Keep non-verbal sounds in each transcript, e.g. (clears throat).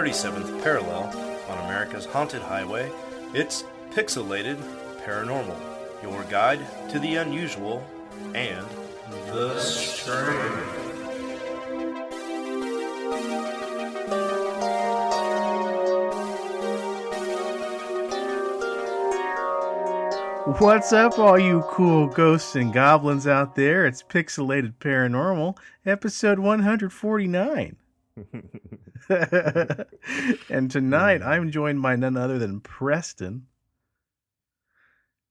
37th parallel on America's haunted highway, it's Pixelated Paranormal, your guide to the unusual and the strange. What's up, all you cool ghosts and goblins out there? It's Pixelated Paranormal, episode 149. (laughs) (laughs) and tonight I'm joined by none other than Preston.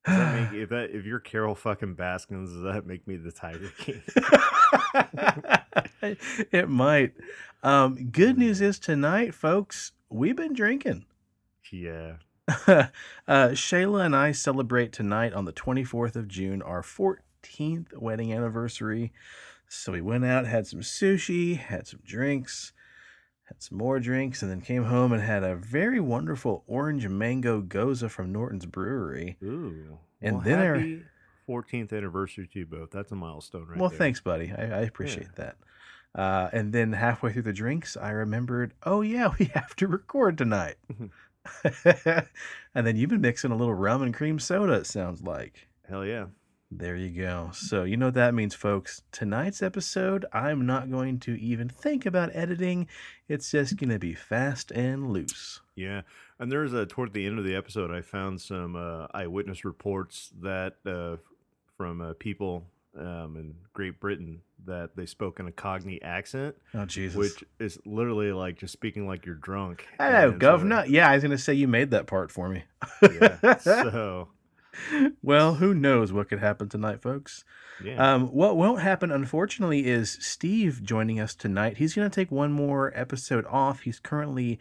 Does that (sighs) make if that if you're Carole fucking Baskins, does that make me the Tiger King? (laughs) it might. Um, good news is tonight, folks, we've been drinking. yeah. (laughs) uh, Shayla and I celebrate tonight on the 24th of June our 14th wedding anniversary. So we went out, had some sushi, had some drinks, had some more drinks, and then came home and had a very wonderful orange mango gose from Norton's Brewery. Ooh. And well, then our- happy 14th anniversary to you both. That's a milestone right well, there. thanks, buddy. I, I appreciate that. Uh, and then halfway through the drinks, I remembered, oh, yeah, (laughs) we have to record tonight. (laughs) (laughs) and then you've been mixing a little rum and cream soda, it sounds like. Hell yeah. There you go. So, you know what that means, folks. Tonight's episode, I'm not going to even think about editing. It's just going to be fast and loose. Yeah. And there's a toward the end of the episode I found some uh, eyewitness reports that uh, from uh, people um, in Great Britain that they spoke in a Cockney accent, Oh, Jesus. which is literally like just speaking like you're drunk. Hello, And so- governor. Yeah, I was going to say you made that part for me. Yeah. (laughs) So well, who knows what could happen tonight, folks. yeah. Um, what won't happen, unfortunately, is Steve joining us tonight. He's going to take one more episode off. He's currently,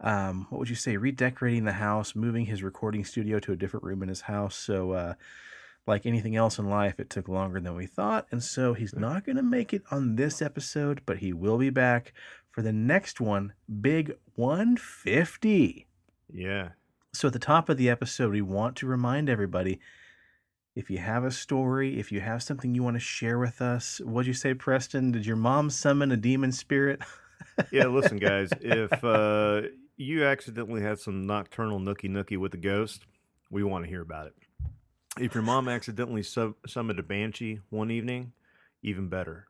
um, what would you say, redecorating the house, moving his recording studio to a different room in his house. So, uh, like anything else in life, it took longer than we thought. And so he's not going to make it on this episode, but he will be back for the next one, Big 150. yeah. So at the top of the episode, we want to remind everybody if you have a story, if you have something you want to share with us, what'd you say, Preston? Did your mom summon a demon spirit? Yeah, listen, (laughs) guys. If uh, you accidentally had some nocturnal nookie nookie with a ghost, we want to hear about it. If your mom accidentally sub- summoned a banshee one evening, even better.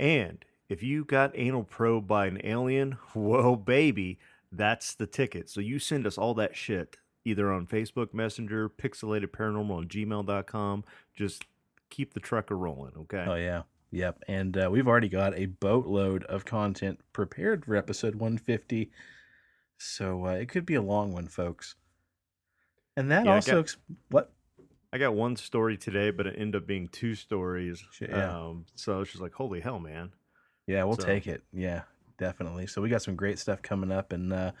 And if you got anal probed by an alien, (laughs) whoa, baby, that's the ticket. So you send us all that shit either on Facebook Messenger, pixelated paranormal on gmail.com. Just keep the trucker rolling, okay? Oh, yeah. Yep. And uh, we've already got a boatload of content prepared for episode 150. So uh, it could be a long one, folks. And that Yeah, also. got- ex- what? I got one story today, but it ended up being two stories. Yeah. Um, so it's just like, holy hell, man. Yeah, we'll So- take it. Yeah, definitely. So we got some great stuff coming up, and uh,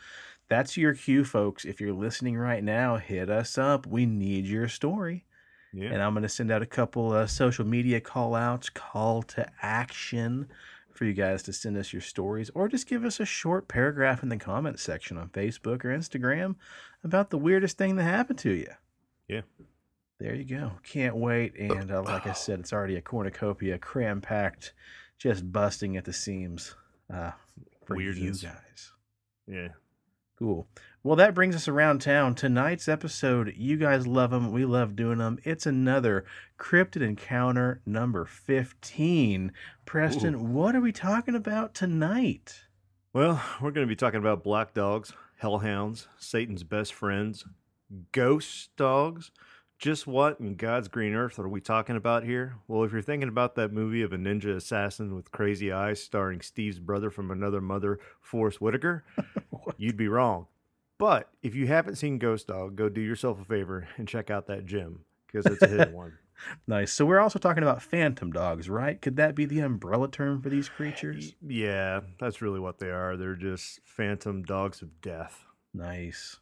that's your cue, folks. If you're listening right now, hit us up. We need your story, Yeah. and I'm going to send out a couple uh, social media call outs, call to action for you guys to send us your stories, or just give us a short paragraph in the comment section on Facebook or Instagram about the weirdest thing that happened to you. Yeah. There you go. Can't wait. And uh, like I said, it's already a cornucopia, cram packed, just busting at the seams uh, for Weirdness. you guys. yeah. Cool. Well, that brings us around town. Tonight's episode, you guys love them. We love doing them. It's another Cryptid Encounter number 15. Preston, what are we talking about tonight? Well, we're going to be talking about black dogs, hellhounds, Satan's best friends, ghost dogs. Just what in God's green earth are we talking about here? Well, if you're thinking about that movie of a ninja assassin with crazy eyes starring Steve's brother from another mother, Forest Whitaker, (laughs) you'd be wrong. But if you haven't seen Ghost Dog, go do yourself a favor and check out that gym because it's a hidden (laughs) one. Nice. So we're also talking about phantom dogs, right? Could that be the umbrella term for these creatures? Yeah, that's really what they are. They're just phantom dogs of death. Nice.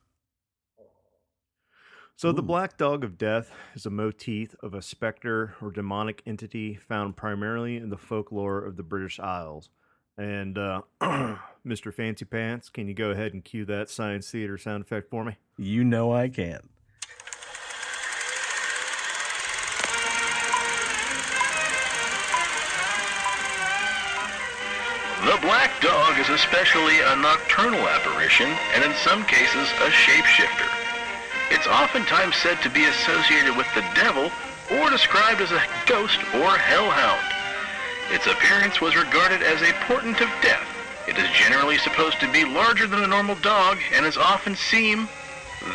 So, the Black Dog of Death is a motif of a specter or demonic entity found primarily in the folklore of the British Isles. And, uh, (clears throat) Mr. Fancy Pants, can you go ahead and cue that Science Theater sound effect for me? You know I can. The black dog is especially a nocturnal apparition and in some cases a shapeshifter. It's oftentimes said to be associated with the devil or described as a ghost or hellhound. Its appearance was regarded as a portent of death. It is generally supposed to be larger than a normal dog and is often seen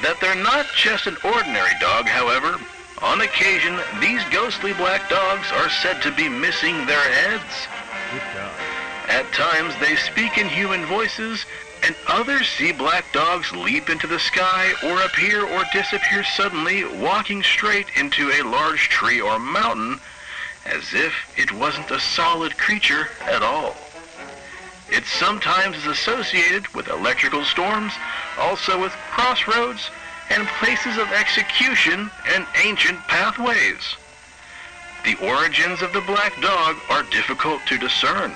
that they're not just an ordinary dog, however. On occasion, these ghostly black dogs are said to be missing their heads. At times, they speak in human voices, and others see black dogs leap into the sky or appear or disappear suddenly, walking straight into a large tree or mountain, as if it wasn't a solid creature at all. It sometimes is associated with electrical storms, also with crossroads, and places of execution and ancient pathways. The origins of the black dog are difficult to discern.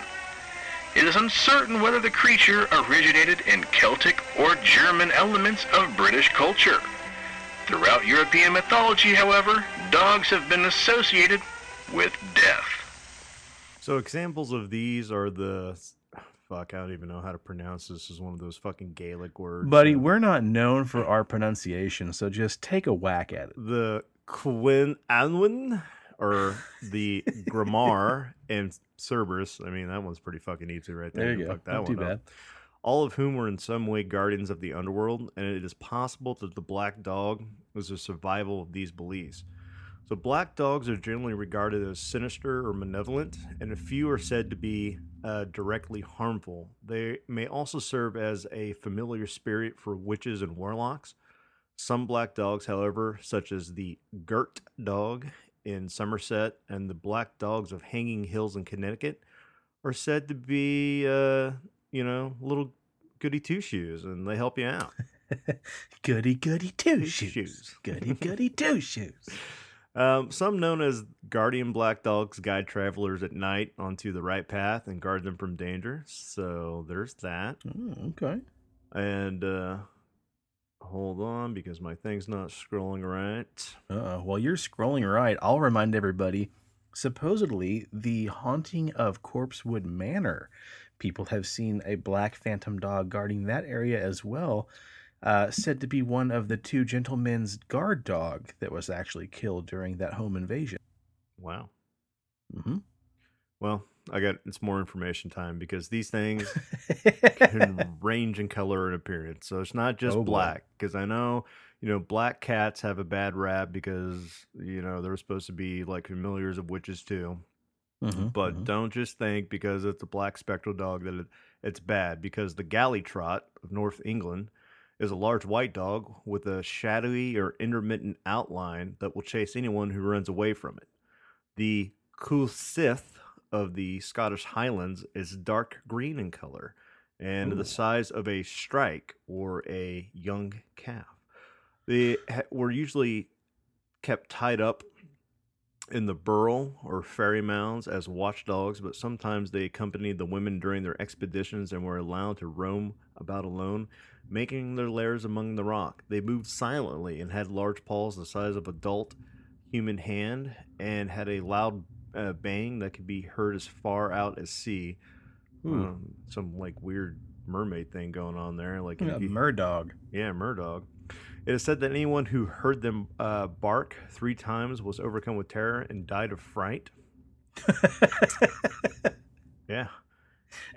It is uncertain whether the creature originated in Celtic or German elements of British culture. Throughout European mythology, however, dogs have been associated with death. So examples of these are the fuck. I don't even know how to pronounce this. This is one of those fucking Gaelic words. Buddy, we're not known for our pronunciation, so just take a whack at it. the Cŵn Annwn or (laughs) the Garmr and Cerberus. I mean, that one's pretty fucking easy right there. There you go. fuck that Not too one bad. up. All of whom were in some way guardians of the underworld, and it is possible that the black dog was a survival of these beliefs. So, black dogs are generally regarded as sinister or malevolent, and a few are said to be uh, directly harmful. They may also serve as a familiar spirit for witches and warlocks. Some black dogs, however, such as the Gurt dog in Somerset and the black dogs of Hanging Hills in Connecticut, are said to be, uh, you know, little goody two shoes, and they help you out. (laughs) Goody goody two shoes. Goody (laughs) goody two shoes. Um, some known as guardian black dogs guide travelers at night onto the right path and guard them from danger. So there's that. Mm, okay. And uh, hold on because my thing's not scrolling right. Uh, while you're scrolling right, I'll remind everybody supposedly, the haunting of Corpsewood Manor, people have seen a black phantom dog guarding that area as well. Uh, said to be one of the two gentlemen's guard dog that was actually killed during that home invasion. Wow. Mm-hmm. Well, I got it's more information time because these things can (laughs) range in color and appearance. So it's not just Oh, black. Because I know, you know, black cats have a bad rap because, you know, they're supposed to be like familiars of witches too. Mhm, But mhm. don't just think because it's a black spectral dog that it, it's bad. Because the Galley Trot of North England is a large white dog with a shadowy or intermittent outline that will chase anyone who runs away from it. The Cù-sìth of the Scottish Highlands is dark green in color and Ooh. the size of a strike or a young calf. They ha- were usually kept tied up in the burrow or fairy mounds as watchdogs, but sometimes they accompanied the women during their expeditions and were allowed to roam about alone, making their lairs among the rock. They moved silently and had large paws the size of adult human hand and had a loud uh, bang that could be heard as far out as sea. Um, some like weird mermaid thing going on there. Like Yeah, if you- Murdog. yeah, Murdog. It is said that anyone who heard them uh, bark three times was overcome with terror and died of fright. (laughs) Yeah.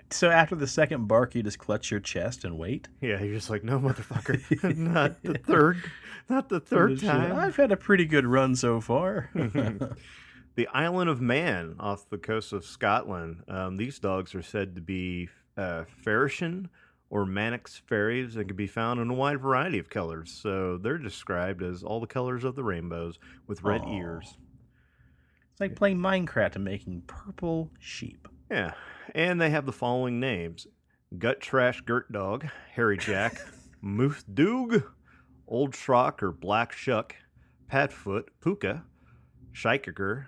so after the second bark, you just clutch your chest and wait. Yeah, you're just like, no, motherfucker. (laughs) (laughs) not the third. Not the third Shit, time. I've had a pretty good run so far. The island of Man off the coast of Scotland. Um, these dogs are said to be uh, Ferrishyn or Mannix fairies and can be found in a wide variety of colors. So they're described as all the colors of the rainbows with red Aw. ears. It's like playing Minecraft and making purple sheep. Yeah, and they have the following names: Gut Trash Gurt Dog, Hairy Jack, (laughs) Moddey Dhoo, Old Schrock or Black Shuck, Padfoot, Puka, Shikaker,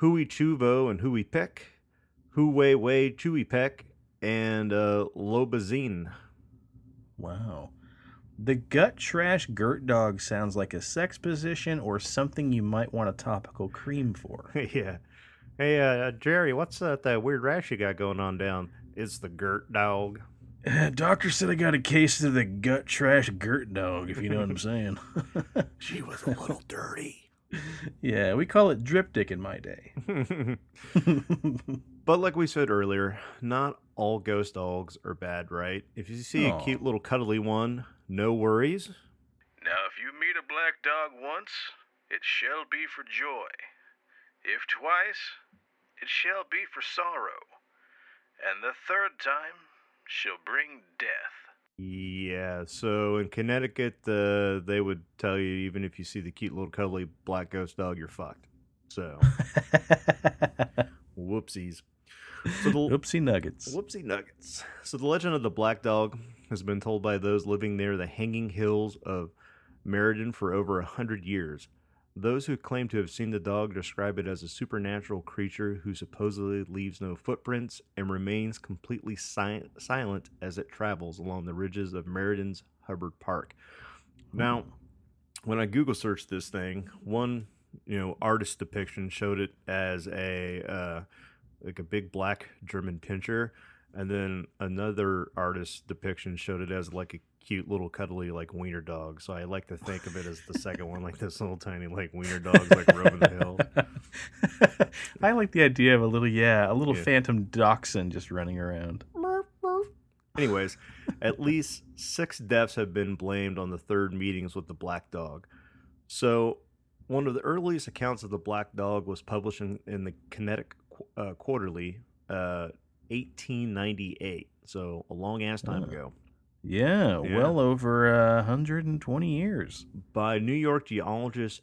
Hui Chuvo and Hui Peck, Hu Wei Wei Chewy Peck, and uh, Lobazine. Wow. The gut trash girt dog sounds like a sex position or something you might want a topical cream for. (laughs) yeah. Hey, uh, Jerry, what's that, that weird rash you got going on down It's the girt dog. Doctor said I got a case of the gut trash girt dog, if you know what I'm saying. (laughs) She was a little dirty. Yeah, we call it drip dick in my day. (laughs) but like we said earlier, not all ghost dogs are bad, right? If you see Aw. a cute little cuddly one, no worries. Now, if you meet a black dog once, it shall be for joy. If twice, it shall be for sorrow. And the third time shall bring death. Yeah, so in Connecticut, uh, they would tell you even if you see the cute little cuddly black ghost dog, you're fucked. So, (laughs) whoopsies. So the, Oopsie nuggets. Whoopsie nuggets. So the legend of the black dog has been told by those living near the hanging hills of Meriden for over a hundred years. Those who claim to have seen the dog describe it as a supernatural creature who supposedly leaves no footprints and remains completely si- silent as it travels along the ridges of Meriden's Hubbard Park. Now, when I Google searched this thing, one you know artist depiction showed it as a uh, like a big black German pinscher, and then another artist depiction showed it as like a cute little cuddly like wiener dog. So I like to think of it as the second one, like this little tiny like wiener dogs like roaming the hill. (laughs) I like the idea of a little, yeah, a little Yeah. phantom dachshund just running around. Anyways, at least six deaths have been blamed on the third meetings with the black dog. So, one of the earliest accounts of the black dog was published in, in the Connecticut uh, Quarterly, uh, 1898. So, a long ass time Oh. ago. Yeah, Yeah. well over uh, 120 years. By New York geologist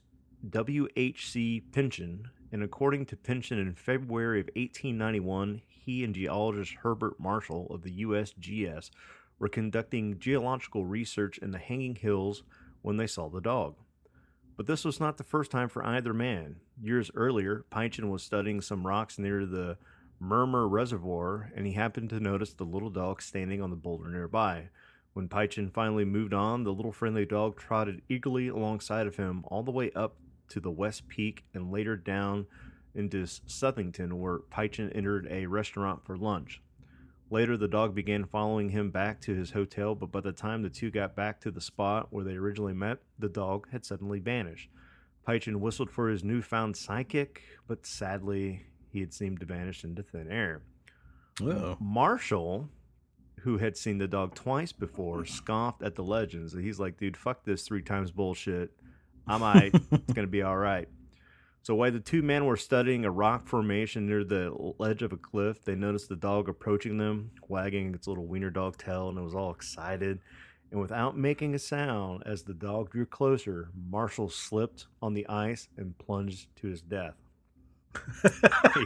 W.H.C. Pynchon. And according to Pynchon, in February of 1891, he and geologist Herbert Marshall of the USGS were conducting geological research in the Hanging Hills when they saw the dog. But this was not the first time for either man. Years earlier, Pynchon was studying some rocks near the Merimere Reservoir, and he happened to notice the little dog standing on the boulder nearby. When Pynchon finally moved on, the little friendly dog trotted eagerly alongside of him all the way up to the West Peak and later down into Southington, where Pynchon entered a restaurant for lunch. Later, the dog began following him back to his hotel, but by the time the two got back to the spot where they originally met, the dog had suddenly vanished. Pynchon whistled for his newfound psychic, but sadly, he had seemed to vanish into thin air. Marshall, who had seen the dog twice before, scoffed at the legends. He's like, dude, fuck this three times bullshit. I'm alright. it's going to be all right. So while the two men were studying a rock formation near the ledge of a cliff, they noticed the dog approaching them, wagging its little wiener dog tail, and it was all excited. And without making a sound, as the dog drew closer, Marshall slipped on the ice and plunged to his death.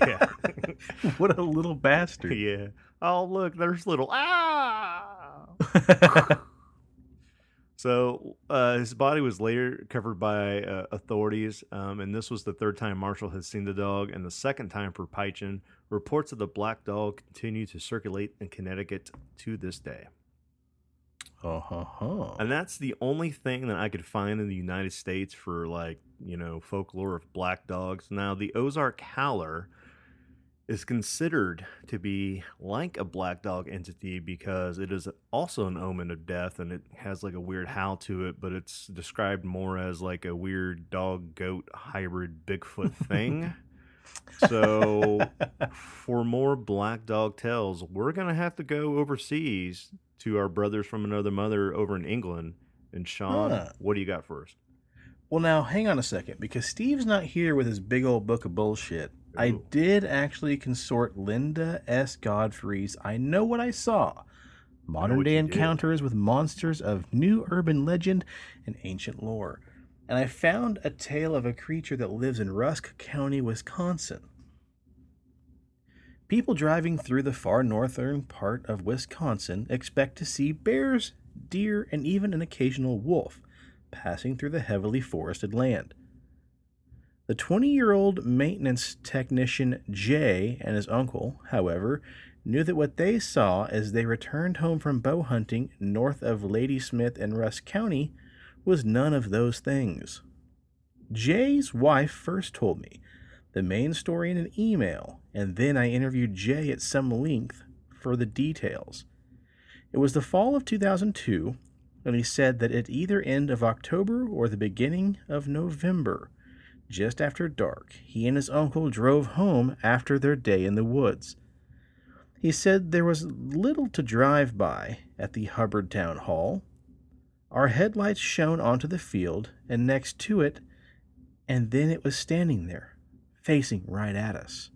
Yeah. (laughs) what a little bastard. Yeah. Oh, look, there's little ah. (laughs) So uh, his body was later covered by uh, authorities, um, and this was the third time Marshall had seen the dog, and the second time for Pynchon. Reports of the black dog continue to circulate in Connecticut to this day. Ho. And that's the only thing that I could find in the United States for like, you know, folklore of black dogs. Now, the Ozark Howler is considered to be like a black dog entity because it is also an omen of death and it has like a weird howl to it, but it's described more as like a weird dog goat hybrid Bigfoot thing. (laughs) so, for more black dog tales, we're going to have to go overseas to our brothers from another mother over in England. And Sean, Huh. what do you got first? Well, now hang on a second because Steve's not here with his big old book of bullshit. I did actually consort Linda S. Godfrey's I Know What I Saw Modern Day you did. Encounters with Monsters of New Urban Legend and Ancient Lore. And I found a tale of a creature that lives in Rusk County, Wisconsin. People driving through the far northern part of Wisconsin expect to see bears, deer, and even an occasional wolf passing through the heavily forested land. The 20 year old maintenance technician Jay and his uncle, however, knew that what they saw as they returned home from bow hunting north of Ladysmith and Rusk County was none of those things. Jay's wife first told me the main story in an email, and then I interviewed Jay at some length for the details. It was the fall of 2002, and he said that at either end of October or the beginning of November, just after dark, he and his uncle drove home after their day in the woods. He said there was little to drive by at the Hubbard Town Hall. Our headlights shone onto the field and next to it, and then it was standing there, facing right at us,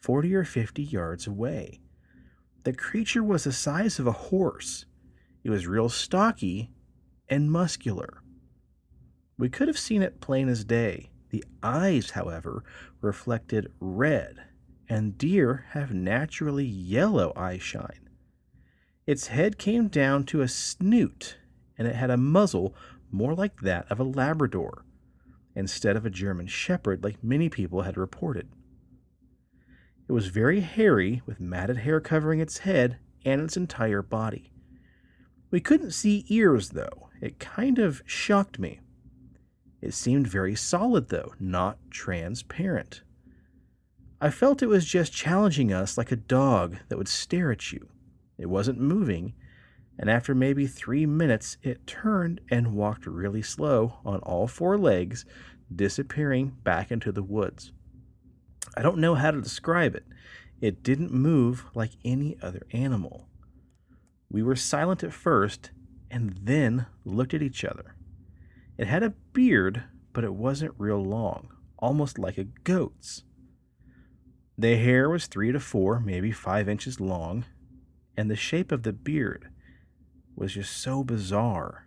40 or 50 yards away. The creature was the size of a horse. It was real stocky and muscular. We could have seen it plain as day. The eyes, however, reflected red, and deer have naturally yellow eyeshine. Its head came down to a snoot, and it had a muzzle more like that of a Labrador, instead of a German Shepherd like many people had reported. It was very hairy, with matted hair covering its head and its entire body. We couldn't see ears, though. It kind of shocked me. It seemed very solid, though, not transparent. I felt it was just challenging us like a dog that would stare at you. It wasn't moving, and after maybe three minutes, it turned and walked really slow on all four legs, disappearing back into the woods. I don't know how to describe it. It didn't move like any other animal. We were silent at first and then looked at each other. It had a beard, but it wasn't real long, almost like a goat's. The hair was three to four, maybe five inches long, and the shape of the beard was just so bizarre.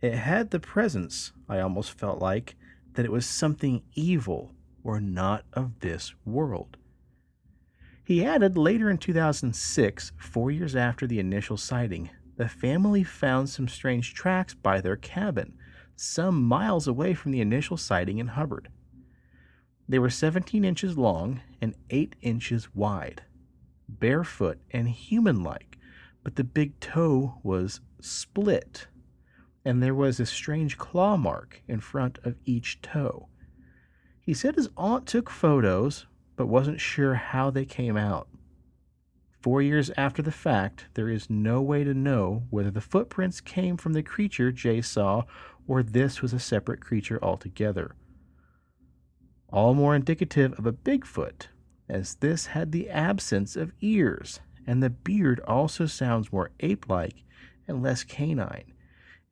It had the presence, I almost felt like, that it was something evil or not of this world. He added later in 2006, four years after the initial sighting, the family found some strange tracks by their cabin some miles away from the initial sighting in Hubbard. They were 17 inches long and 8 inches wide, barefoot and human like, but the big toe was split, and there was a strange claw mark in front of each toe. He said his aunt took photos, but wasn't sure how they came out. Four years after the fact, there is no way to know whether the footprints came from the creature Jay saw or this was a separate creature altogether. All more indicative of a Bigfoot, as this had the absence of ears, and the beard also sounds more ape like and less canine.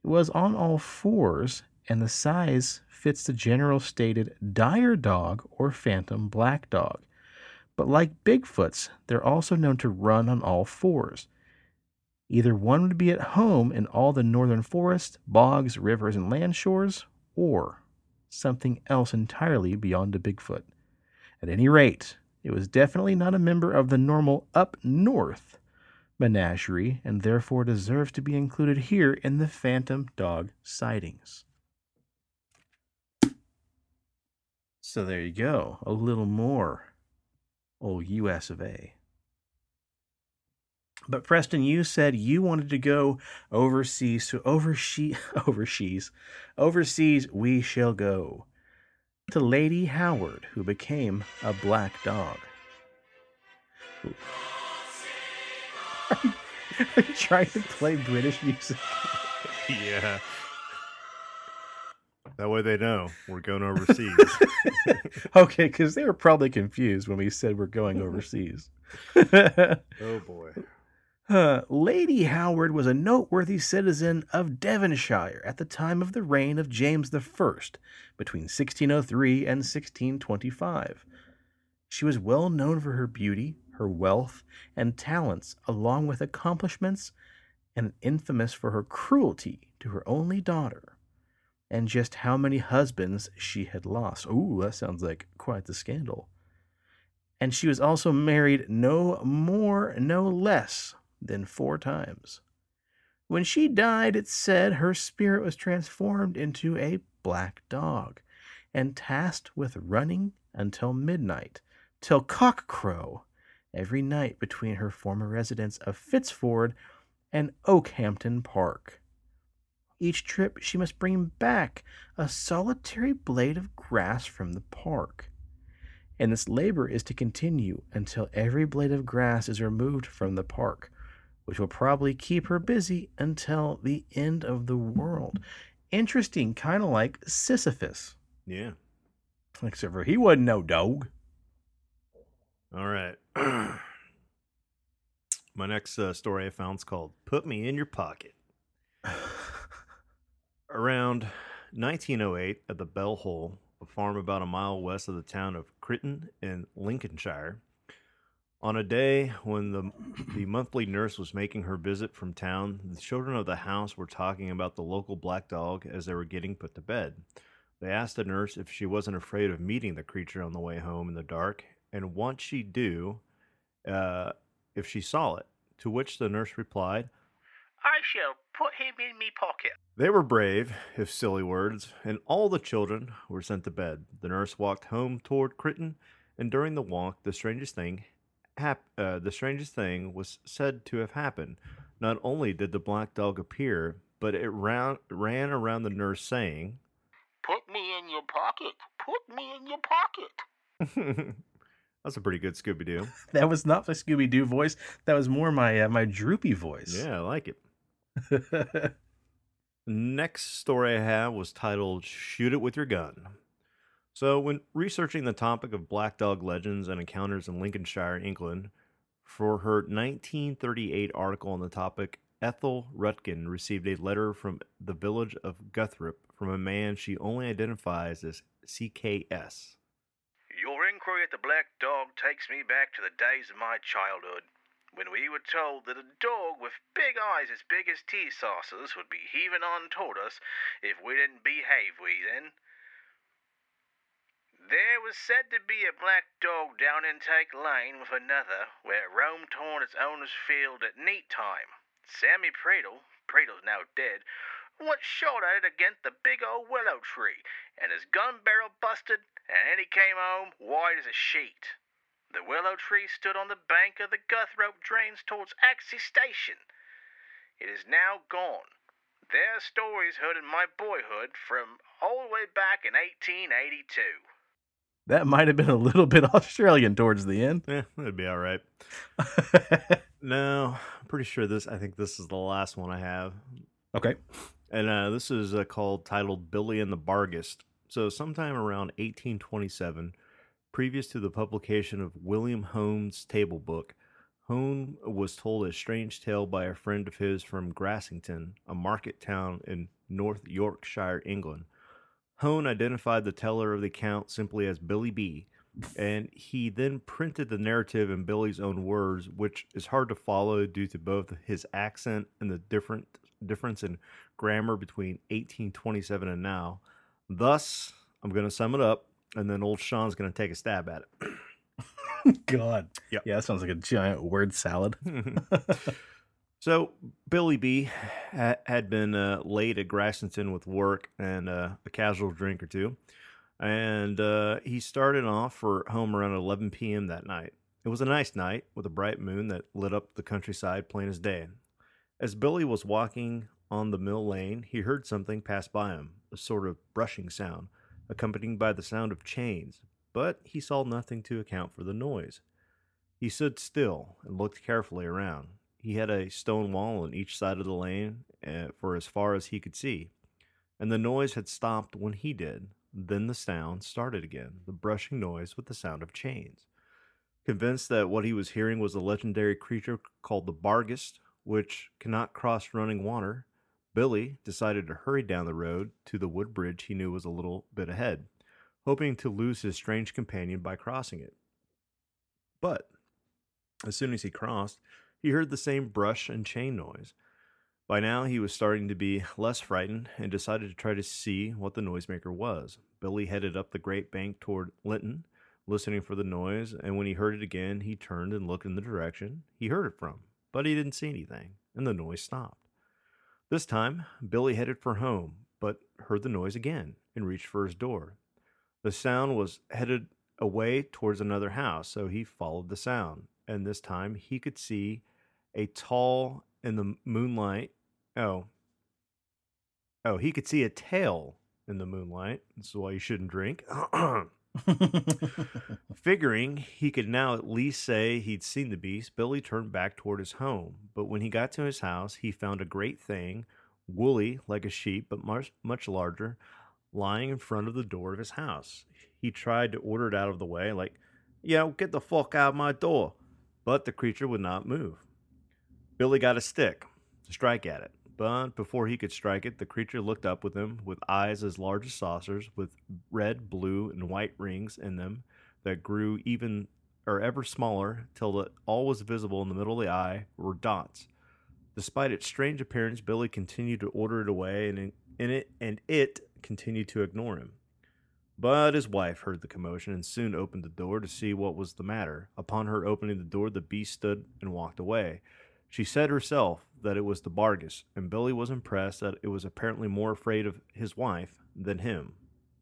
It was on all fours, and the size fits the general stated dire dog or phantom black dog. But like Bigfoots, they're also known to run on all fours. Either one would be at home in all the northern forests, bogs, rivers, and land shores, or something else entirely beyond a Bigfoot. At any rate, it was definitely not a member of the normal up north menagerie and therefore deserves to be included here in the phantom dog sightings. So there you go, a little more old US of A. But Preston, you said you wanted to go overseas. So overseas, (laughs) overseas, overseas, we shall go to Lady Howard, who became a black dog. Are (laughs) you, are you trying to play British music? yeah. That way they know we're going overseas. (laughs) okay, because they were probably confused when we said we're going (laughs) overseas. oh boy. Lady Howard was a noteworthy citizen of Devonshire at the time of the reign of James I, between 1603 and 1625. She was well known for her beauty, her wealth, and talents, along with accomplishments, and infamous for her cruelty to her only daughter, and just how many husbands she had lost. Ooh, that sounds like quite the scandal. And she was also married no more, no less than four times. When she died, it said her spirit was transformed into a black dog and tasked with running until midnight, till cockcrow, every night between her former residence of Fitzford and Okehampton Park. Each trip she must bring back a solitary blade of grass from the park. and this labor is to continue until every blade of grass is removed from the park, which will probably keep her busy until the end of the world. Interesting, kind of like Sisyphus. Yeah. Except for he wasn't no dog. All right. (clears throat) My next uh, story I found is called Put Me in Your Pocket. (laughs) Around 1908, at the Bell Hole, a farm about a mile west of the town of Critton in Lincolnshire, on a day when the, the monthly nurse was making her visit from town, the children of the house were talking about the local black dog as they were getting put to bed. They asked the nurse if she wasn't afraid of meeting the creature on the way home in the dark, and what she'd do uh, if she saw it. To which the nurse replied, I shall put him in me pocket. They were brave, if silly words, and all the children were sent to bed. The nurse walked home toward Critton, and during the walk, the strangest thing, hap- uh, the strangest thing was said to have happened. Not only did the black dog appear, but it ran, ran around the nurse, saying, Put me in your pocket. Put me in your pocket. (laughs) "That's a pretty good Scooby Doo." (laughs) That was not my Scooby Doo voice. That was more my uh, my droopy voice. Yeah, I like it. (laughs) Next story I have was titled Shoot It With Your Gun. So, when researching the topic of black dog legends and encounters in Lincolnshire, England, for her 1938 article on the topic, Ethel Rudkin received a letter from the village of Guthrop from a man she only identifies as CKS. Your inquiry at the Black Dog takes me back to the days of my childhood, when we were told that a dog with big eyes as big as tea saucers would be heaving on toward us if we didn't behave we then. There was said to be a black dog down in Intake Lane with another, where it roamed toward its owner's field at neat time. Sammy Preedle, Preedle's now dead, once shot at it against the big old willow tree, and his gun barrel busted, and then he came home white as a sheet. The willow tree stood on the bank of the Guthrope drains towards Haxey Station. It is now gone. There are stories heard in my boyhood from all the way back in 1882. That might have been a little bit (laughs) Australian towards the end. Yeah, that'd be all right. (laughs) No, I'm pretty sure this. I think this is the last one I have. okay. And uh, this is uh, called titled Billy and the Barguest. So, sometime around 1827, previous to the publication of William Hone's table book, Hone was told a strange tale by a friend of his from Grassington, a market town in North Yorkshire, England. Hone identified the teller of the account simply as Billy B, and he then printed the narrative in Billy's own words, which is hard to follow due to both his accent and the different difference in grammar between 1827 and now. Thus, I'm going to sum it up, and then old Sean's going to take a stab at it. (laughs) God. Yep. Yeah, that sounds like a giant word salad. (laughs) (laughs) so Billy B had been uh, late at Grassington with work and uh, a casual drink or two, and uh, he started off for home around 11 p.m. that night. It was a nice night with a bright moon that lit up the countryside plain as day. As Billy was walking on the mill lane, he heard something pass by him, a sort of brushing sound, accompanied by the sound of chains, but he saw nothing to account for the noise. He stood still and looked carefully around. He had a stone wall on each side of the lane uh, for as far as he could see, and the noise had stopped when he did. Then the sound started again, the brushing noise with the sound of chains. Convinced that what he was hearing was a legendary creature called the Barguest, which cannot cross running water, Billy decided to hurry down the road to the wood bridge he knew was a little bit ahead, hoping to lose his strange companion by crossing it. But as soon as he crossed, he heard the same brush and chain noise. By now, he was starting to be less frightened and decided to try to see what the noisemaker was. Billy headed up the great bank toward Linton, listening for the noise, and when he heard it again, he turned and looked in the direction he heard it from, but he didn't see anything, and the noise stopped. This time, Billy headed for home, but heard the noise again and reached for his door. The sound was headed away towards another house, so he followed the sound, and this time he could see a tall in the moonlight. Oh, oh, he could see a tail in the moonlight. This is why you shouldn't drink. (clears throat) (laughs) Figuring he could now at least say he'd seen the beast, Billy turned back toward his home. But when he got to his house, he found a great thing, woolly like a sheep, but much, much larger, lying in front of the door of his house. He tried to order it out of the way, like, Yo, get the fuck out of my door. But the creature would not move. Billy got a stick to strike at it. But before he could strike it, the creature looked up with him with eyes as large as saucers, with red, blue, and white rings in them that grew even or ever smaller till all was visible in the middle of the eye were dots. Despite its strange appearance, Billy continued to order it away, and it and it continued to ignore him. But his wife heard the commotion and soon opened the door to see what was the matter. Upon her opening the door, the beast stood and walked away. She said herself that it was the Bargus, and Billy was impressed that it was apparently more afraid of his wife than him.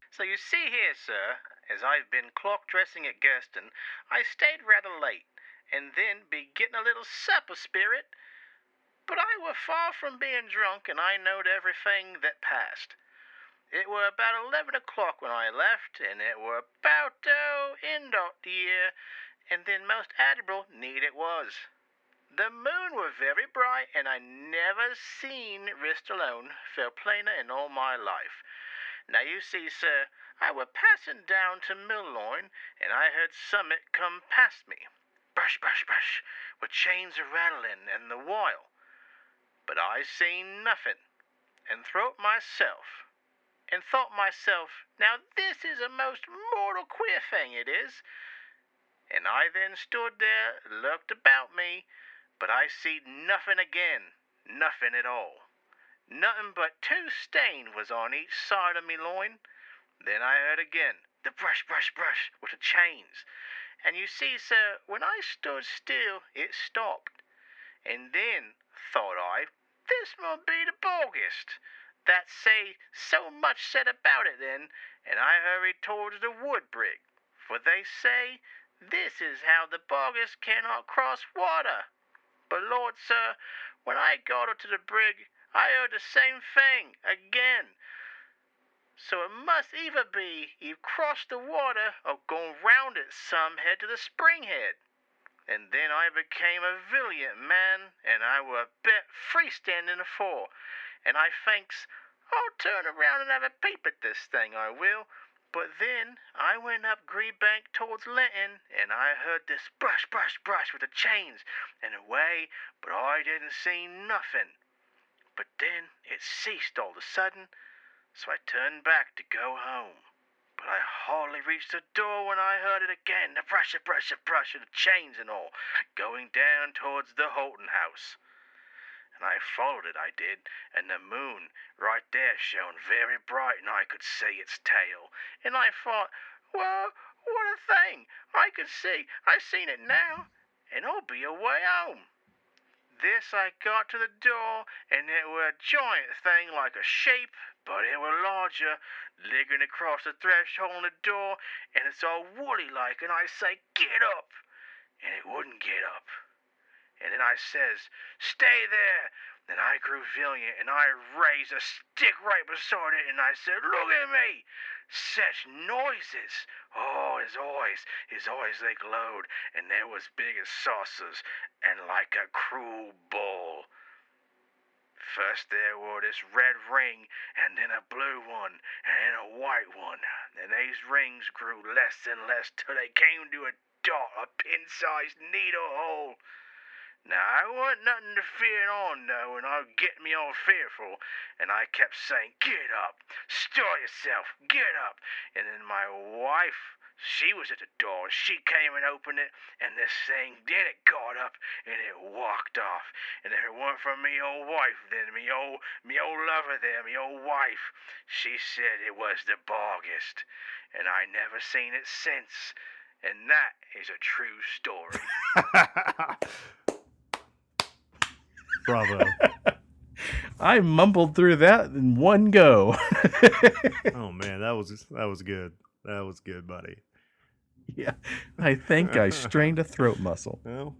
So you see here, sir, as I've been clock dressing at Gurston, I stayed rather late, and then be getting a little supper spirit. But I were far from being drunk, and I knowed everything that passed. It were about eleven o'clock when I left, and it were about oh end of the year, and then most admirable need it was. The moon were very bright, and I never seen Rylstone feel plainer in all my life. Now you see, sir, I were passing down to Millloin, and I heard summit come past me. Brush, brush, brush, with chains a rattling and the while. But I seen nothing, and thought myself, and thought myself, now this is a most mortal queer thing it is. And I then stood there, looked about me, but I see nothing again, nothing at all. Nothing but two stains was on each side of me loin. Then I heard again the brush, brush, brush with the chains. And you see, sir, when I stood still, it stopped. And then, thought I, this must be the August. That say so much said about it then, and I hurried towards the wood brig. For they say this is how the Bogus cannot cross water. But Lord, sir, when I got up to the brig, I heard the same thing again. So it must either be you've crossed the water or gone round it some head to the spring head. And then I became a valiant man, and I were a bit freestanding afore. And I thinks, I'll turn around and have a peep at this thing, I will. But then I went up Greenbank towards Linton, and I heard this brush, brush, brush with the chains, and away, but I didn't see nothing. But then it ceased all of a sudden, so I turned back to go home. But I hardly reached the door when I heard it again, the brush, brush, brush of the chains and all, going down towards the Holton house. And I followed it, I did, and the moon right there shone very bright, and I could see its tail. And I thought, well, what a thing! I could see, I seen it now, and I'll be away home. This I got to the door, and it were a giant thing like a sheep, but it were larger, ligging across the threshold on the door, and it's all woolly like, and I say, get up, and it wouldn't get up. And then I says, stay there. Then I grew valiant, and I raised a stick right beside it, and I said, look at me. Such noises! Oh, his eyes, his eyes they glowed, and they was big as saucers, and like a cruel bull. First there were this red ring, and then a blue one, and then a white one. And these rings grew less and less till they came to a dot, a pin-sized needle hole. Now, I wasn't nothing to fear on, though, and I'd get me all fearful, and I kept saying, Get up, stir yourself, get up. And then my wife, she was at the door, she came and opened it, and this thing, then it got up, and it walked off. And if it weren't for me old wife, then me old, me old lover there, me old wife, she said it was the bargest, and I never seen it since. And that is a true story. (laughs) Bravo. (laughs) I mumbled through that in one go. oh man, that was that was good. That was good, buddy. (laughs) yeah, I think I strained a throat muscle. Well,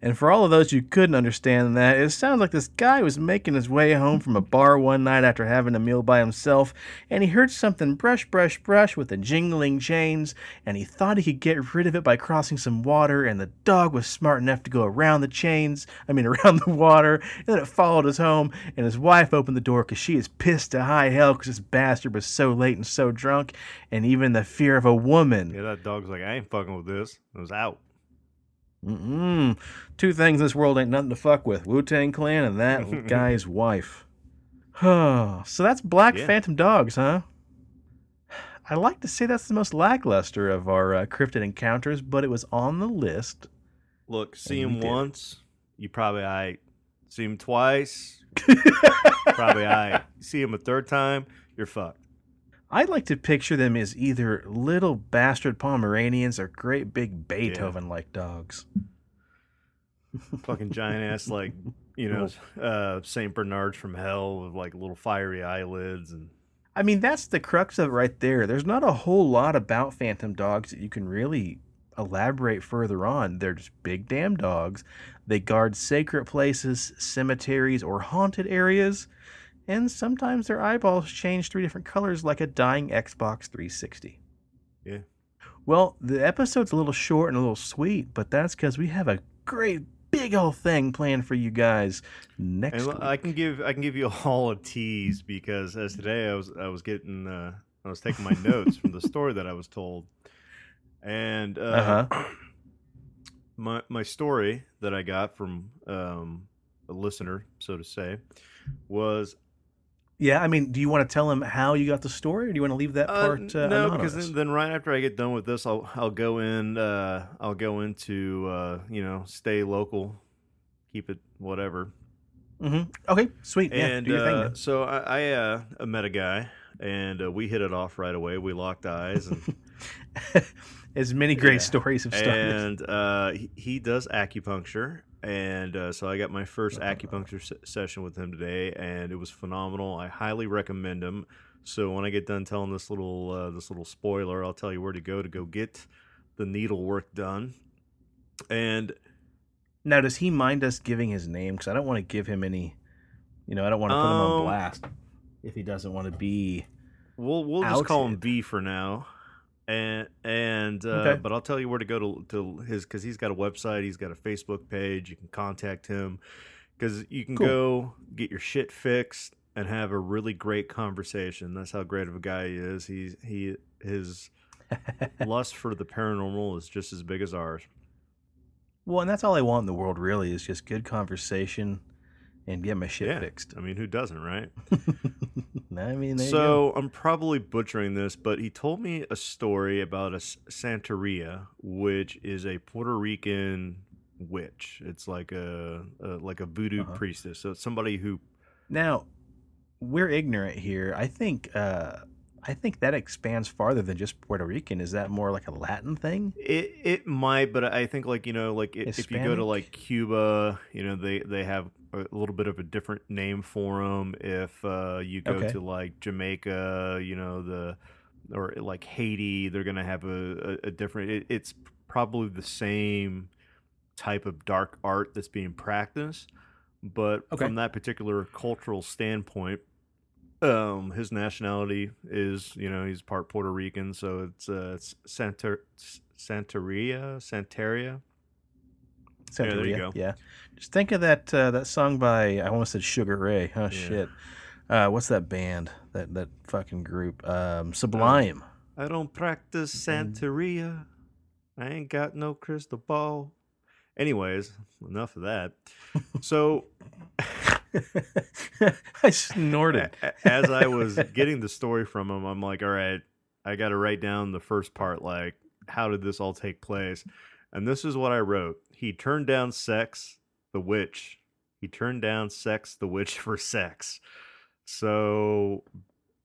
And for all of those who couldn't understand that, it sounds like this guy was making his way home from a bar one night after having a meal by himself, and he heard something brush, brush, brush with the jingling chains, and he thought he could get rid of it by crossing some water, and the dog was smart enough to go around the chains, I mean, (laughs) around the water, and then it followed us home, and his wife opened the door because she is pissed to high hell because this bastard was so late and so drunk, and even the fear of a woman. Yeah, that dog's like, I ain't fucking with this. It was out. Mm-mm. Two things this world ain't nothing to fuck with Wu Tang Clan and that (laughs) guy's wife. so that's Black Yeah. Phantom Dogs, huh? I like to say that's the most lackluster of our uh, cryptid encounters, but it was on the list. Look, see him once, you probably I see him twice, (laughs) probably I see him a third time, you're fucked. I like to picture them as either little bastard Pomeranians or great big Beethoven like dogs. (laughs) Fucking giant ass like you know uh Saint Bernards from hell with like little fiery eyelids and I mean, that's the crux of it right there. There's not a whole lot about phantom dogs that you can really elaborate further on. They're just big damn dogs. They guard sacred places, cemeteries, or haunted areas. And sometimes their eyeballs change three different colors like a dying Xbox 360. Yeah. Well, the episode's a little short and a little sweet, but that's because we have a great big old thing planned for you guys next And week. I can give I can give you all a tease because as today I was I was getting uh, I was taking my notes from the story that I was told, and uh, Uh-huh. (clears throat) my my story that I got from um, a listener, so to say, was Yeah, I mean, do you want to tell him how you got the story, or do you want to leave that uh, part? Uh, no because then, then right after I get done with this, I'll I'll go in uh, I'll go into uh, you know stay local, keep it whatever, Mhm. Okay, sweet. Yeah, and do your uh, thing. so I, I uh, met a guy, and uh, we hit it off right away. We locked eyes, and (laughs) As many great yeah. stories have started. and uh, he, he does acupuncture, and uh, so I got my first acupuncture se- session with him today, and it was phenomenal. I highly recommend him. So when I get done telling this little uh, this little spoiler, I'll tell you where to go to go get the needle work done. And Now, does he mind us giving his name? Because I don't want to give him any. You know, I don't want to put him on Um, blast if he doesn't want to be. We'll we'll just call him B for now, and and uh, Okay. but I'll tell you where to go to to his because he's got a website, he's got a Facebook page. You can contact him because you can Cool. go get your shit fixed and have a really great conversation. That's how great of a guy he is. He's he his (laughs) lust for the paranormal is just as big as ours. well, and that's all I want in the world, really, is just good conversation and get my shit yeah, fixed. I mean, who doesn't, right? (laughs) I mean, there you go. So I'm probably butchering this, but he told me a story about a Santeria, which is a Puerto Rican witch. It's like a, a like a voodoo Uh-huh. priestess. So it's somebody who Now, we're ignorant here. I think. uh I think that expands farther than just Puerto Rican. Is that more like a Latin thing? it it might, but I think like you know like i- if you go to like Cuba, you know they they have a little bit of a different name for them. If uh, you go Okay. to like Jamaica, you know the or like Haiti, they're gonna have a, a, a different. It, it's probably the same type of dark art that's being practiced, but Okay. from that particular cultural standpoint, um, his nationality is you know he's part Puerto Rican, so it's uh, it's Santa Santeria, Santeria. Yeah, there you go. Yeah. Just think of that uh, that song by I almost said Sugar Ray. Oh Yeah. shit. Uh, what's that band? That that fucking group? Um, Sublime. I don't practice Mm. Santeria. I ain't got no crystal ball. Anyways, enough of that. So, (laughs) (laughs) I snorted. as I was getting the story from him, I'm like, all right, I got to write down the first part. Like, how did this all take place? And this is what I wrote. He turned down sex, the witch. He turned down sex, the witch for sex. So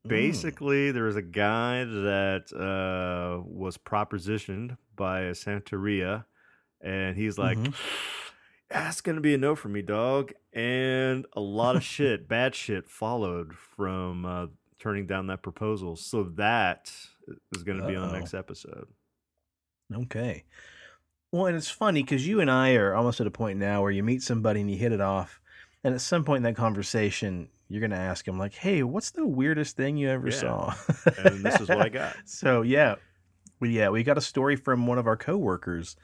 Mm. basically there was a guy that uh, was propositioned by a Santeria, and he's like, Mhm. "That's gonna be a no for me, dog." And a lot of (laughs) shit, bad shit, followed from uh, turning down that proposal. So that is gonna be on Uh-oh. next episode. Okay. Well, and it's funny because you and I are almost at a point now where you meet somebody and you hit it off, and at some point in that conversation, you're gonna ask them like, "Hey, what's the weirdest thing you ever Yeah. saw?" And this is what I got. (laughs) So yeah, we yeah we got a story from one of our coworkers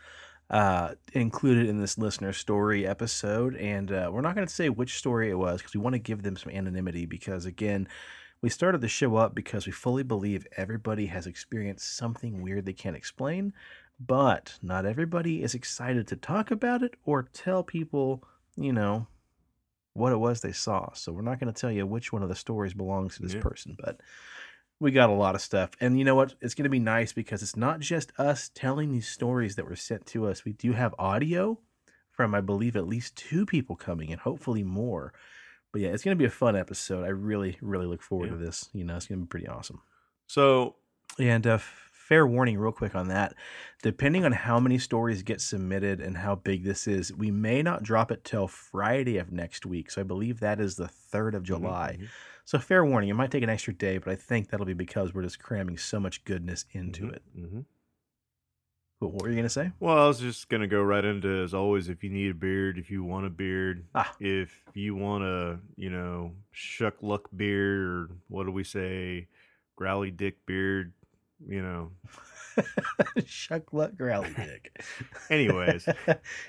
uh, included in this listener story episode, and uh, we're not going to say which story it was because we want to give them some anonymity. Because again, we started the show up because we fully believe everybody has experienced something weird they can't explain, but not everybody is excited to talk about it or tell people, you know. What it was they saw. So, we're not going to tell you which one of the stories belongs to this Yeah. person, but we got a lot of stuff. And you know what? It's going to be nice because it's not just us telling these stories that were sent to us. We do have audio from, I believe, at least two people coming and hopefully more. But yeah, it's going to be a fun episode. I really, really look forward Yeah. to this. You know, it's going to be pretty awesome. So And uh, fair warning, real quick on that. Depending on how many stories get submitted and how big this is, we may not drop it till Friday of next week. So I believe that is the 3rd of July. Mhm, So fair warning, it might take an extra day, but I think that'll be because we're just cramming so much goodness into mhm, it. mhm. But what were you gonna say? Well, I was just gonna go right into as always. If you need a beard, if you want a beard, Ah. if you want a you know shuck luck beard or what do we say, growly dick beard, you know. (laughs) Shuck luck growly dick. (laughs) Anyways.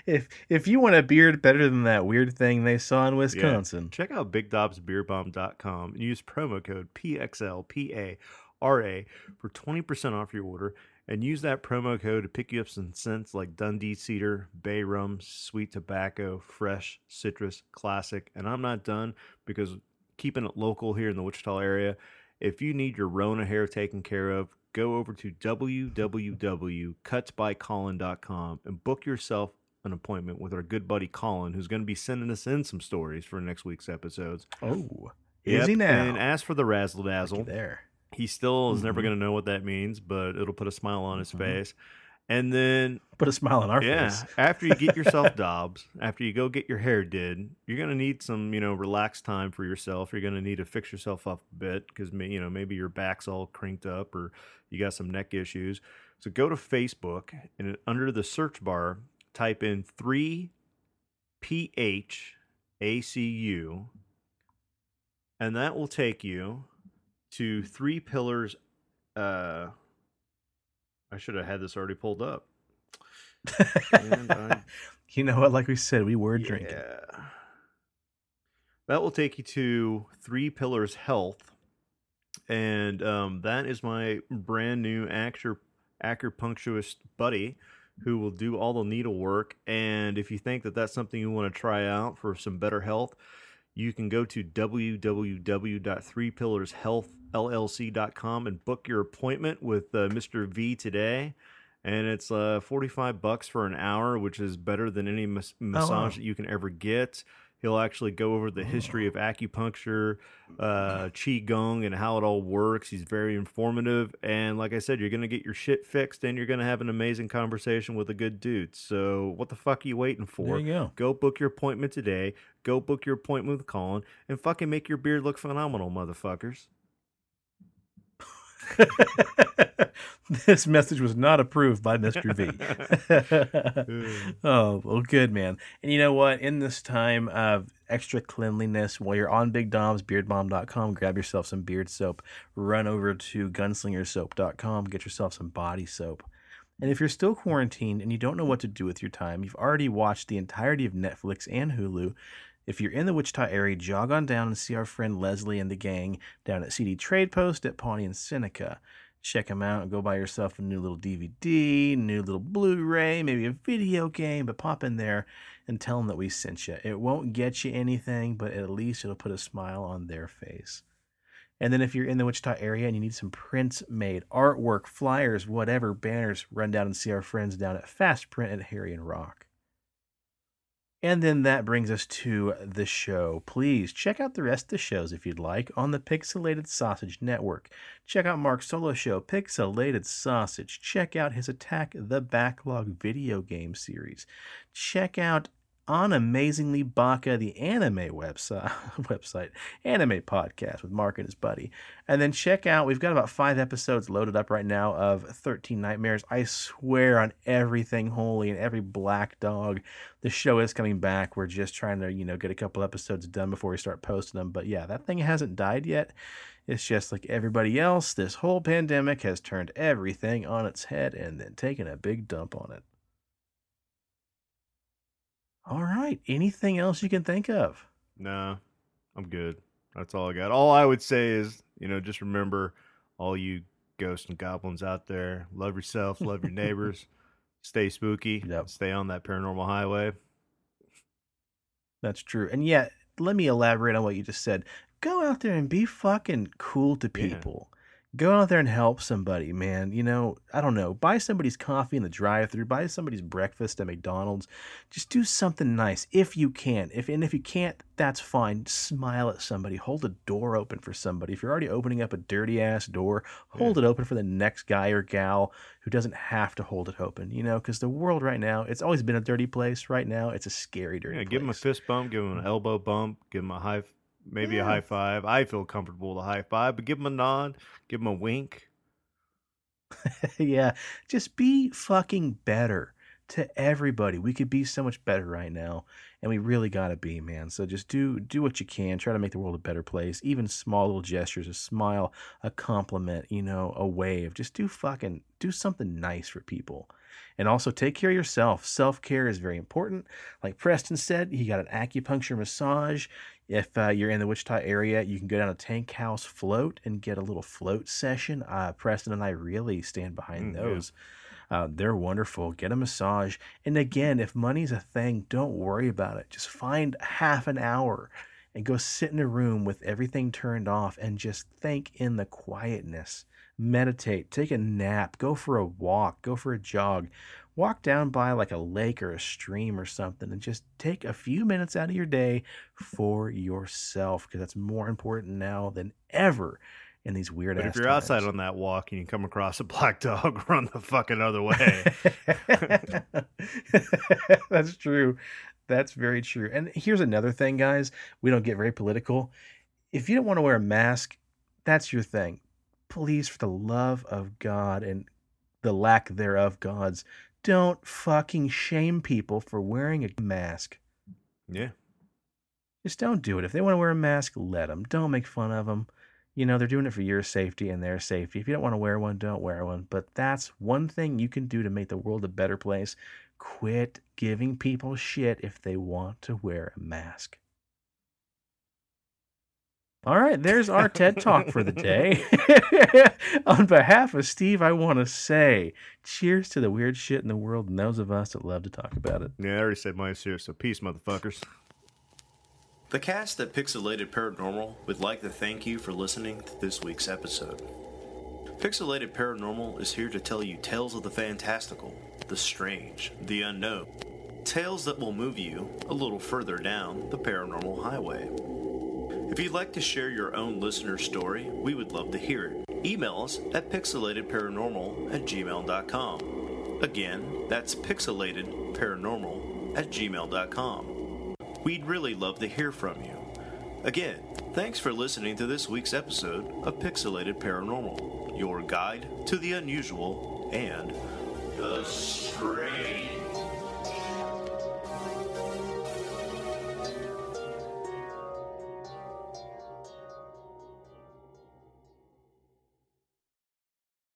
if if you want a beard better than that weird thing they saw in Wisconsin, Check out BigDomsBeardBomb.com and use promo code PXLPARA for 20% off your order. And use that promo code to pick you up some scents like Dundee Cedar, Bay Rum, Sweet Tobacco, Fresh, Citrus, Classic. And I'm not done because keeping it local here in the Wichita area, if you need your Rona hair taken care of, go over to www.cutsbycolin.com and book yourself an appointment with our good buddy Colin, who's going to be sending us in some stories for next week's episodes. oh, Yep, is he now? And as for the razzle dazzle, there. he still is never Mhm. going to know what that means, but it'll put a smile on his Mhm. face. And then, Put a smile on our yeah, face. (laughs) after you get yourself (laughs) Dobbs, after you go get your hair did, you're going to need some, you know, relaxed time for yourself. You're going to need to fix yourself up a bit because, you know, maybe your back's all crinked up or you got some neck issues. So go to Facebook and under the search bar, type in 3PHACU, and that will take you to Three Pillars. Uh, I should have had this already pulled up. (laughs) I- you know what? Like we said, we were drinking. That will take you to Three Pillars Health, and um, that is my brand new actor acupuncturist buddy who will do all the needlework. And if you think that that's something you want to try out for some better health, you can go to www.threepillarshealthllc.com and book your appointment with uh, Mr. V today. And it's uh, 45 bucks for an hour, which is better than any mas- massage wow. that you can ever get. He'll actually go over the history of acupuncture, uh, qigong, and how it all works. He's very informative, and like I said, you're gonna get your shit fixed, and you're gonna have an amazing conversation with a good dude. So, what the fuck are you waiting for? There you go. Go book your appointment today. Go book your appointment with Colin, and fucking make your beard look phenomenal, motherfuckers. (laughs) this message was not approved by Mr. V. (laughs) oh, well, good, man. And you know what? In this time of extra cleanliness, while you're on Big Dom's BigDomsBeardBomb.com, grab yourself some beard soap. Run over to GunslingerSoap.com, get yourself some body soap. And if you're still quarantined and you don't know what to do with your time, you've already watched the entirety of Netflix and Hulu. If you're in the Wichita area, jog on down and see our friend Leslie and the gang down at CD Trade Post at Pawnee and Seneca. Check them out and go buy yourself a new little DVD, new little Blu-ray, maybe a video game, but pop in there and tell them that we sent you. It won't get you anything, but at least it'll put a smile on their face. And then if you're in the Wichita area and you need some prints made, artwork, flyers, whatever, banners, run down and see our friends down at Fast Print at Harry and Rock. And then that brings us to the show. Please check out the rest of the shows if you'd like on the Pixelated Sausage Network. Check out Mark's solo show, Pixelated Sausage. Check out his Attack the Backlog video game series. Check out on Amazingly Baka, the anime website, (laughs) website, anime podcast with Mark and his buddy. And then check out, we've got about five episodes loaded up right now of 13 Nightmares. I swear on everything holy and every black dog, the show is coming back. We're just trying to, you know, get a couple episodes done before we start posting them. But yeah, that thing hasn't died yet. It's just like everybody else, this whole pandemic has turned everything on its head and then taken a big dump on it. All right. Anything else you can think of? No, I'm good. That's all I got. All I would say is, you know, just remember all you ghosts and goblins out there, love yourself, love your neighbors, (laughs) stay spooky, Yep. stay on that paranormal highway. That's true. And yet, let me elaborate on what you just said. Go out there and be fucking cool to people. Go out there and help somebody, man. You know, I don't know. Buy somebody's coffee in the drive-through. Buy somebody's breakfast at McDonald's. Just do something nice if you can. If and if you can't, that's fine. Smile at somebody. Hold a door open for somebody. If you're already opening up a dirty ass door, hold it open for the next guy or gal who doesn't have to hold it open. You know, because the world right now, it's always been a dirty place. Right now, it's a scary dirty Yeah, place. give them a fist bump, give them an elbow bump, give them a high, maybe Yeah. a high five. I feel comfortable with a high five, but give them a nod, give them a wink. (laughs) yeah, just be fucking better to everybody. We could be so much better right now, and we really gotta be, man. So just do do what you can. Try to make the world a better place. Even small little gestures, a smile, a compliment, you know, a wave. Just do fucking do something nice for people. And also take care of yourself. Self care is very important. Like Preston said, he got an acupuncture massage. If uh, you're in the Wichita area, you can go down to Tank House Float and get a little float session. Uh, Preston and I really stand behind Mm, yeah. those. Uh, they're wonderful. Get a massage. And again, if money's a thing, don't worry about it. Just find half an hour and go sit in a room with everything turned off and just think in the quietness. Meditate, take a nap, go for a walk, go for a jog. Walk down by like a lake or a stream or something and just take a few minutes out of your day for yourself because that's more important now than ever in these weird But if you're outside on that walk and you come across a black (laughs) dog, run the fucking other way. (laughs) That's true. That's very true. And here's another thing, guys. We don't get very political. If you don't want to wear a mask, that's your thing. Please, for the love of God and the lack thereof gods, don't fucking shame people for wearing a mask. yeah. Just don't do it. If they want to wear a mask, let them. Don't make fun of them. You know, they're doing it for your safety and their safety. If you don't want to wear one, don't wear one. But that's one thing you can do to make the world a better place. Quit giving people shit if they want to wear a mask. All right, there's our TED Talk for the day. (laughs) On behalf of Steve, I want to say cheers to the weird shit in the world and those of us that love to talk about it. Yeah, I already said mine here, so peace, motherfuckers. The cast at Pixelated Paranormal would like to thank you for listening to this week's episode. Pixelated Paranormal is here to tell you tales of the fantastical, the strange, the unknown. Tales that will move you a little further down the paranormal highway. If you'd like to share your own listener story, we would love to hear it. Email us at pixelatedparanormal at gmail.com. Again, that's pixelatedparanormal at gmail.com. We'd really love to hear from you. Again, thanks for listening to this week's episode of Pixelated Paranormal, your guide to the unusual and the strange.